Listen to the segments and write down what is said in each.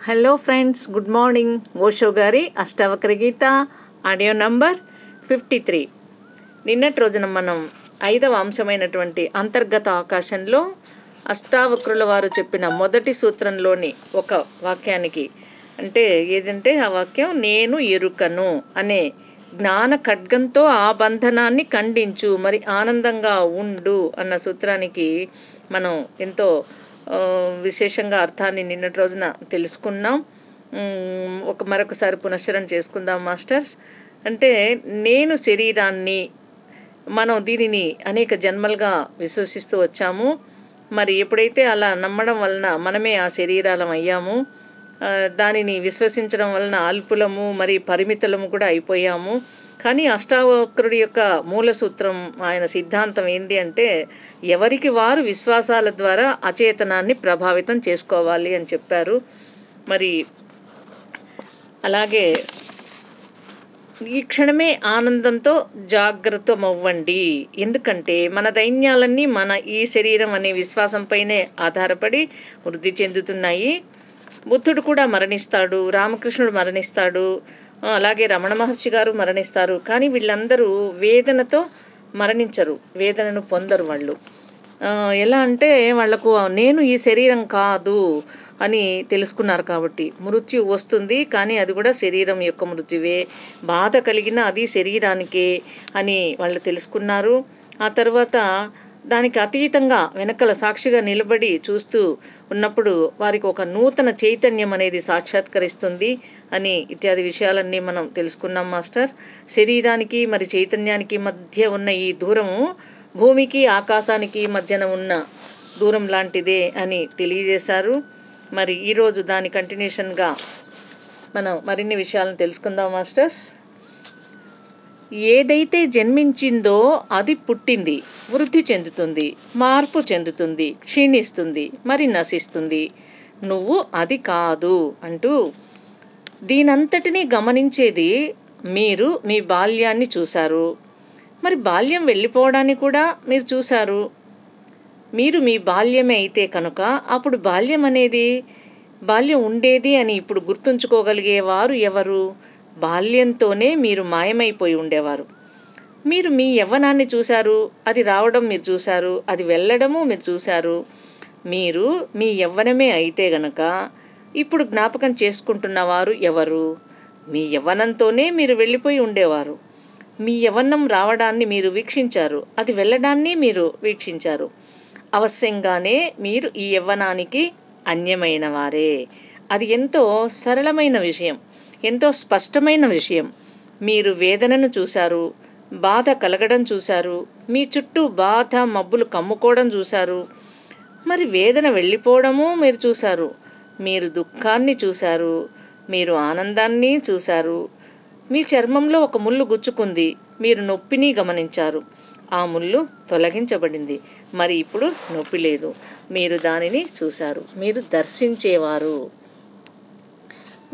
Hello friends good morning. Osho గారి Ashtavakra Gita audio number fifty three. నిన్నటి రోజున మనం ఐదవ అంశమైనటువంటి అంతర్గత ఆకాశంలో అష్టావక్రుల వారు చెప్పిన మొదటి సూత్రంలోని ఒక వాక్యానికి అంటే ఏదంటే ఆ వాక్యం నేను ఎరుకను అనే జ్ఞాన ఖడ్గంతో ఆ బంధనాన్ని ఖండించు మరి ఆనందంగా ఉండు అన్న సూత్రానికి మనం ఎంతో విశేషంగా అర్థాన్ని నిన్నటి రోజున తెలుసుకున్నాం. ఒక మరొకసారి పునశ్చరణ చేసుకుందాం మాస్టర్స్. అంటే నేను శరీరాన్ని మనం దీనిని అనేక జన్మలుగా విశ్వసిస్తూ వచ్చాము. మరి ఎప్పుడైతే అలా నమ్మడం వలన మనమే ఆ శరీరాలం అయ్యాము దానిని విశ్వసించడం వలన అల్పులము మరి పరిమితులము కూడా అయిపోయాము. కానీ అష్టావక్రుడి యొక్క మూల సూత్రం ఆయన సిద్ధాంతం ఏంటి అంటే ఎవరికి వారు విశ్వాసాల ద్వారా అచేతనాన్ని ప్రభావితం చేసుకోవాలి అని చెప్పారు. మరి అలాగే ఈ క్షణమే ఆనందంతో జాగ్రత్తమవ్వండి. ఎందుకంటే మన దైన్యాలన్నీ మన ఈ శరీరం అనే విశ్వాసంపైనే ఆధారపడి వృద్ధి చెందుతున్నాయి. బుద్ధుడు కూడా మరణిస్తాడు రామకృష్ణుడు మరణిస్తాడు అలాగే రమణ మహర్షి గారు మరణిస్తారు. కానీ వీళ్ళందరూ వేదనతో మరణించరు. వేదనను పొందరు వాళ్ళు. ఎలా అంటే వాళ్ళకు నేను ఈ శరీరం కాదు అని తెలుసుకున్నారు కాబట్టి. మృత్యు వస్తుంది కానీ అది కూడా శరీరం యొక్క మృత్యువే. బాధ కలిగిన అది శరీరానికే అని వాళ్ళు తెలుసుకున్నారు. ఆ తర్వాత దానికి అతీతంగా వెనకల సాక్షిగా నిలబడి చూస్తూ ఉన్నప్పుడు వారికి ఒక నూతన చైతన్యం అనేది సాక్షాత్కరిస్తుంది అని ఇత్యాది విషయాలన్నీ మనం తెలుసుకున్నాం మాస్టర్. శరీరానికి మరి చైతన్యానికి మధ్య ఉన్న ఈ దూరము భూమికి ఆకాశానికి మధ్యన ఉన్న దూరం లాంటిదే అని తెలియజేశారు. మరి ఈరోజు దాని కంటిన్యూషన్గా మనం మరిన్ని విషయాలను తెలుసుకుందాం మాస్టర్స్. ఏదైతే జన్మించిందో అది పుట్టింది వృద్ధి చెందుతుంది మార్పు చెందుతుంది క్షీణిస్తుంది మరి నశిస్తుంది. నువ్వు అది కాదు అంటూ దీనంతటినీ గమనించేది మీరు మీ బాల్యాన్ని చూశారు. మరి బాల్యం వెళ్ళిపోవడాన్ని కూడా మీరు చూశారు. మీరు మీ బాల్యమే అయితే కనుక అప్పుడు బాల్యం అనేది బాల్యం ఉండేది అని ఇప్పుడు గుర్తుంచుకోగలిగేవారు ఎవరు? బాల్యంతోనే మీరు మాయమైపోయి ఉండేవారు. మీరు మీ యవ్వనాన్ని చూశారు అది రావడం మీరు చూశారు అది వెళ్ళడము మీరు చూశారు. మీరు మీ యవ్వనమే అయితే గనక ఇప్పుడు జ్ఞాపకం చేసుకుంటున్నవారు ఎవరు? మీ యవ్వనంతోనే మీరు వెళ్ళిపోయి ఉండేవారు. మీ యవ్వనం రావడాన్ని మీరు వీక్షించారు అది వెళ్ళడాన్ని మీరు వీక్షించారు. అవశ్యంగానే మీరు ఈ యవ్వనానికి అన్యమైన వారే అది ఎంతో సరళమైన విషయం ఎంతో స్పష్టమైన విషయం. మీరు వేదనను చూశారు బాధ కలగడం చూశారు మీ చుట్టూ బాధ మబ్బులు కమ్ముకోవడం చూశారు. మరి వేదన వెళ్ళిపోవడము మీరు చూశారు. మీరు దుఃఖాన్ని చూశారు మీరు ఆనందాన్ని చూశారు. మీ చర్మంలో ఒక ముళ్ళు గుచ్చుకుంది మీరు నొప్పిని గమనించారు. ఆ ముళ్ళు తొలగించబడింది మరి ఇప్పుడు నొప్పి లేదు. మీరు దానిని చూశారు మీరు దర్శించేవారు.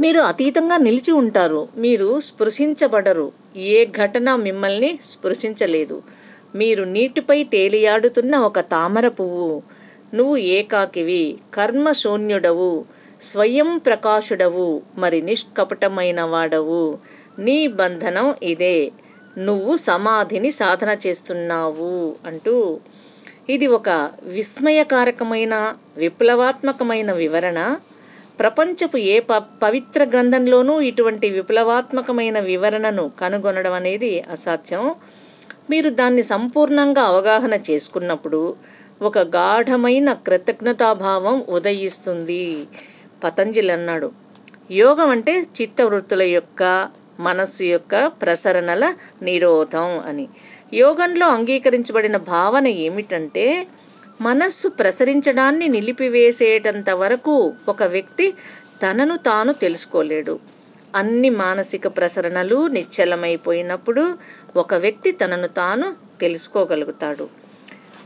మీరు అతీతంగా నిలిచి ఉంటారు. మీరు స్పృశించబడరు. ఏ ఘటన మిమ్మల్ని స్పృశించలేదు. మీరు నీటిపై తేలియాడుతున్న ఒక తామర పువ్వు. నువ్వు ఏకాకివి. కర్మశూన్యుడవు. స్వయం ప్రకాశుడవు. మరి నిష్కపటమైన వాడవు. నీ బంధనం ఇదే. నువ్వు సమాధిని సాధన చేస్తున్నావు అంటూ ఇది ఒక విస్మయకారకమైన విప్లవాత్మకమైన వివరణ. ప్రపంచపు ఏ ప పవిత్ర గ్రంథంలోనూ ఇటువంటి విప్లవాత్మకమైన వివరణను కనుగొనడం అనేది అసాధ్యం. మీరు దాన్ని సంపూర్ణంగా అవగాహన చేసుకున్నప్పుడు ఒక గాఢమైన కృతజ్ఞతాభావం ఉదయిస్తుంది. పతంజలి అన్నాడు. యోగం అంటే చిత్తవృత్తుల యొక్క మనస్సు యొక్క ప్రసరణల నిరోధం అని. యోగంలో అంగీకరించబడిన భావన ఏమిటంటే మనస్సు ప్రసరించడాన్ని నిలిపివేసేటంత వరకు ఒక వ్యక్తి తనను తాను తెలుసుకోలేడు. అన్ని మానసిక ప్రసరణలు నిశ్చలమైపోయినప్పుడు ఒక వ్యక్తి తనను తాను తెలుసుకోగలుగుతాడు.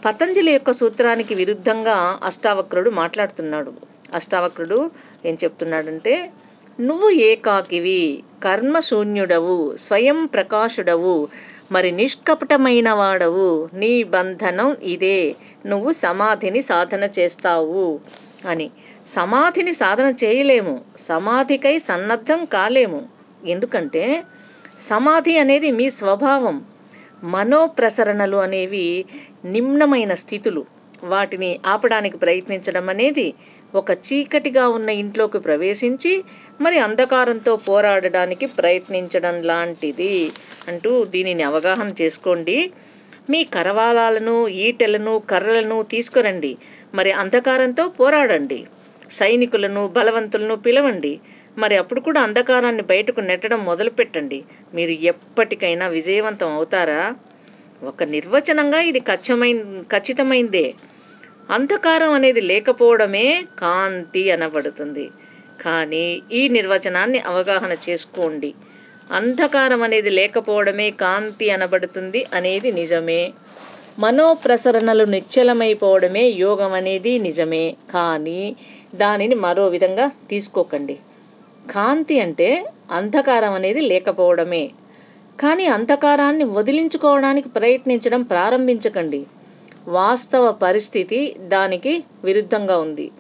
పతంజలి యొక్క సూత్రానికి విరుద్ధంగా అష్టావక్రుడు మాట్లాడుతున్నాడు. అష్టావక్రుడు ఏం చెప్తున్నాడంటే నువ్వు ఏకాకివి కర్మశూన్యుడవు స్వయం ప్రకాశుడవు మరి నిష్కపటమైన వాడవు నీ బంధనం ఇదే. నువ్వు సమాధిని సాధన చేస్తావు అని. సమాధిని సాధన చేయలేము. సమాధికై సన్నద్ధం కాలేము. ఎందుకంటే సమాధి అనేది మీ స్వభావం. మనోప్రసరణలు అనేవి నిమ్నమైన స్థితులు. వాటిని ఆపడానికి ప్రయత్నించడం అనేది ఒక చీకటిగా ఉన్న ఇంట్లోకి ప్రవేశించి మరి అంధకారంతో పోరాడడానికి ప్రయత్నించడం లాంటిది అంటూ దీనిని అవగాహన చేసుకోండి. మీ కరవాలాలను ఈటెలను కర్రలను తీసుకురండి. మరి అంధకారంతో పోరాడండి. సైనికులను బలవంతులను పిలవండి. మరి అప్పుడు కూడా అంధకారాన్ని బయటకు నెట్టడం మొదలుపెట్టండి. మీరు ఎప్పటికైనా విజయవంతం అవుతారా? ఒక నిర్వచనంగా ఇది ఖచ్చితమైన ఖచ్చితమైందే. అంధకారం అనేది లేకపోవడమే కాంతి అనబడుతుంది. కానీ ఈ నిర్వచనాన్ని అవగాహన చేసుకోండి. అంధకారం అనేది లేకపోవడమే కాంతి అనబడుతుంది అనేది నిజమే. మనోప్రసరణలు నిశ్చలమైపోవడమే యోగం అనేది నిజమే. కానీ దానిని మరో విధంగా తీసుకోకండి. కాంతి అంటే అంధకారం అనేది లేకపోవడమే. కానీ అంధకారాన్ని వదిలించుకోవడానికి ప్రయత్నించడం ప్రారంభించకండి. వాస్తవ పరిస్థితి దానికి విరుద్ధంగా ఉంది.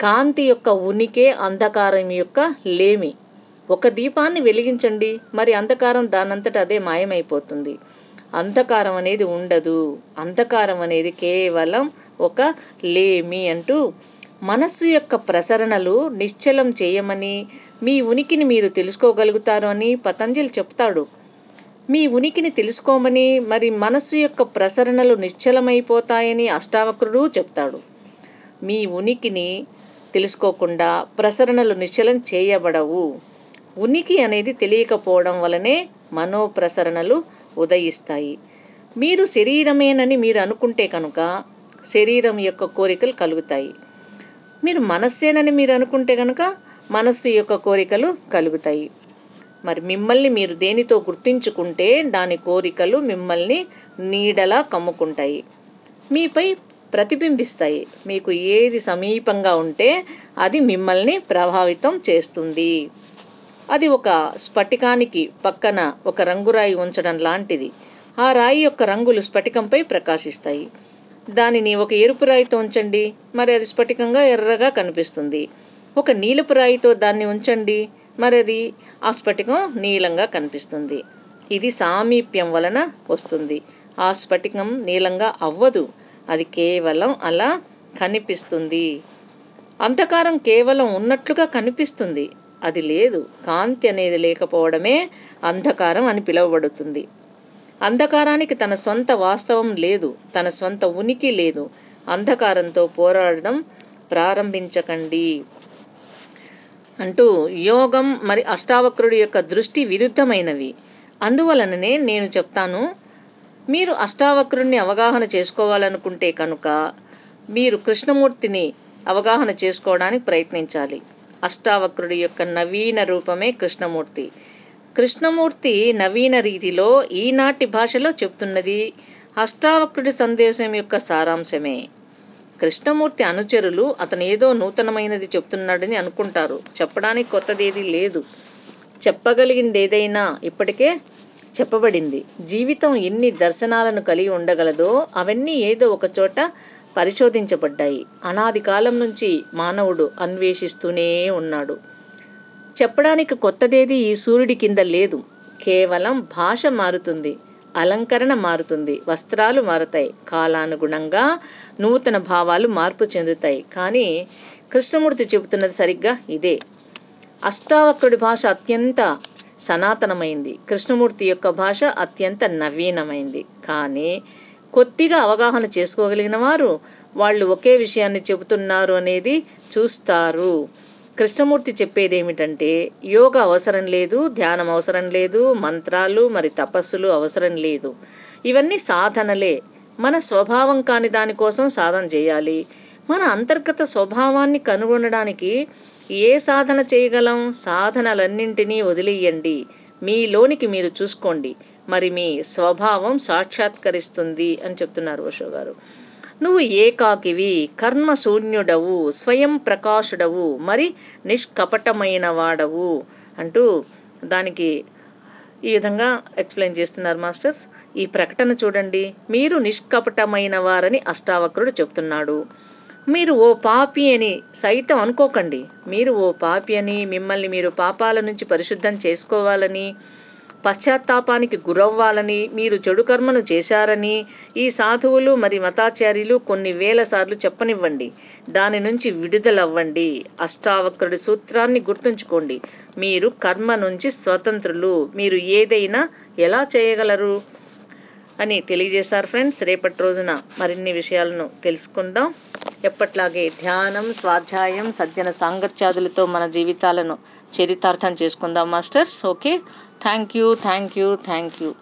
కాంతి యొక్క ఉనికే అంధకారం యొక్క లేమి. ఒక దీపాన్ని వెలిగించండి. మరి అంధకారం దానంతట అదే మాయమైపోతుంది. అంధకారం అనేది ఉండదు. అంధకారం అనేది కేవలం ఒక లేమి అంటూ మనస్సు యొక్క ప్రసరణలు నిశ్చలం చేయమని మీ ఉనికిని మీరు తెలుసుకోగలుగుతారు అని పతంజలి చెప్తాడు. మీ ఉనికిని తెలుసుకోమని మరి మనస్సు యొక్క ప్రసరణలు నిశ్చలమైపోతాయని అష్టావక్రుడు చెప్తాడు. మీ ఉనికిని తెలుసుకోకుండా ప్రసరణలు నిశ్చలం చేయబడవు. ఉనికి అనేది తెలియకపోవడం వలనే మనోప్రసరణలు ఉదయిస్తాయి. మీరు శరీరమేనని మీరు అనుకుంటే కనుక శరీరం యొక్క కోరికలు కలుగుతాయి. మీరు మనస్సేనని మీరు అనుకుంటే కనుక మనస్సు యొక్క కోరికలు కలుగుతాయి. మరి మిమ్మల్ని మీరు దేనితో గుర్తించుకుంటే దాని కోరికలు మిమ్మల్ని నీడలా కమ్ముకుంటాయి. మీపై ప్రతిబింబిస్తాయి. మీకు ఏది సమీపంగా ఉంటే అది మిమ్మల్ని ప్రభావితం చేస్తుంది. అది ఒక స్ఫటికానికి పక్కన ఒక రంగురాయి ఉంచడం లాంటిది. ఆ రాయి యొక్క రంగులు స్ఫటికంపై ప్రకాశిస్తాయి. దానిని ఒక ఎరుపు రాయితో ఉంచండి. మరి అది స్ఫటికంగా ఎర్రగా కనిపిస్తుంది. ఒక నీలపు రాయితో దాన్ని ఉంచండి. మరి అది ఆ స్ఫటికం నీలంగా కనిపిస్తుంది. ఇది సామీప్యం వలన వస్తుంది. ఆ స్ఫటికం నీలంగా అవ్వదు. అది కేవలం అలా కనిపిస్తుంది. అంధకారం కేవలం ఉన్నట్లుగా కనిపిస్తుంది. అది లేదు. కాంతి అనేది లేకపోవడమే అంధకారం అని పిలువబడుతుంది. అంధకారానికి తన సొంత వాస్తవం లేదు. తన సొంత ఉనికి లేదు. అంధకారంతో పోరాడడం ప్రారంభించకండి. అంటూ యోగం మరి అష్టావక్రుడి యొక్క దృష్టి విరుద్ధమైనవి. అందువలననే నేను చెప్తాను మీరు అష్టావక్రుడిని అవగాహన చేసుకోవాలనుకుంటే కనుక మీరు కృష్ణమూర్తిని అవగాహన చేసుకోవడానికి ప్రయత్నించాలి. అష్టావక్రుడి యొక్క నవీన రూపమే కృష్ణమూర్తి. కృష్ణమూర్తి నవీన రీతిలో ఈనాటి భాషలో చెప్తున్నది అష్టావక్రుడి సందేశం యొక్క సారాంశమే. కృష్ణమూర్తి అనుచరులు అతను ఏదో నూతనమైనది చెప్తున్నాడని అనుకుంటారు. చెప్పడానికి కొత్తదేది లేదు. చెప్పగలిగింది ఏదైనా ఇప్పటికే చెప్పబడింది. జీవితం ఎన్ని దర్శనాలను కలిగి ఉండగలదో అవన్నీ ఏదో ఒక చోట పరిశోధించబడ్డాయి. అనాది కాలం నుంచి మానవుడు అన్వేషిస్తూనే ఉన్నాడు. చెప్పడానికి కొత్తదేది ఈ సూర్యుడి కింద లేదు. కేవలం భాష మారుతుంది. అలంకరణ మారుతుంది. వస్త్రాలు మారుతాయి. కాలానుగుణంగా నూతన భావాలు మార్పు చెందుతాయి. కానీ కృష్ణమూర్తి చెబుతున్నది సరిగ్గా ఇదే. అష్టావక్రుడి భాష అత్యంత సనాతనమైంది. కృష్ణమూర్తి యొక్క భాష అత్యంత నవీనమైంది. కానీ కొద్దిగా అవగాహన చేసుకోగలిగిన వారు వాళ్ళు ఒకే విషయాన్ని చెబుతున్నారు అనేది చూస్తారు. కృష్ణమూర్తి చెప్పేది ఏమిటంటే యోగ అవసరం లేదు ధ్యానం అవసరం లేదు మంత్రాలు మరి తపస్సులు అవసరం లేదు. ఇవన్నీ సాధనలే. మన స్వభావం కాని దానికోసం సాధన చేయాలి. మన అంతర్గత స్వభావాన్ని కనుగొనడానికి ఏ సాధన చేయగలం? సాధనలన్నింటినీ వదిలేయండి. మీలోనికి మీరు చూసుకోండి. మరి మీ స్వభావం సాక్షాత్కరిస్తుంది అని చెప్తున్నారు ఓషో గారు. నువ్వు ఏకాకివి కర్మశూన్యుడవు స్వయం ప్రకాశుడవు మరి నిష్కపటమైన వాడవు అంటూ దానికి ఈ విధంగా ఎక్స్ప్లెయిన్ చేస్తున్నారు మాస్టర్స్. ఈ ప్రకటన చూడండి. మీరు నిష్కపటమైన వారని అష్టావక్రుడు చెప్తున్నాడు. మీరు ఓ పాపి అని సైతం అనుకోకండి. మీరు ఓ పాపి అని మిమ్మల్ని మీరు పాపాల నుంచి పరిశుద్ధం చేసుకోవాలని పశ్చాత్తాపానికి గురవ్వాలని మీరు చెడు కర్మను చేశారని ఈ సాధువులు మరి మతాచార్యులు కొన్ని వేల సార్లు చెప్పనివ్వండి. దాని నుంచి విడుదలవ్వండి. అష్టావక్రుడి సూత్రాన్ని గుర్తుంచుకోండి. మీరు కర్మ నుంచి స్వతంత్రులు. మీరు ఏదైనా ఎలా చేయగలరు? అని తెలియజేశారు ఫ్రెండ్స్. రేపటి రోజున మరిన్ని విషయాలను తెలుసుకుందాం. ఎప్పట్లాగే ధ్యానం స్వాధ్యాయం సజ్జన సాంగత్యాదులతో మన జీవితాలను చరితార్థం చేసుకుందాం masters. Okay? Thank you thank you thank you.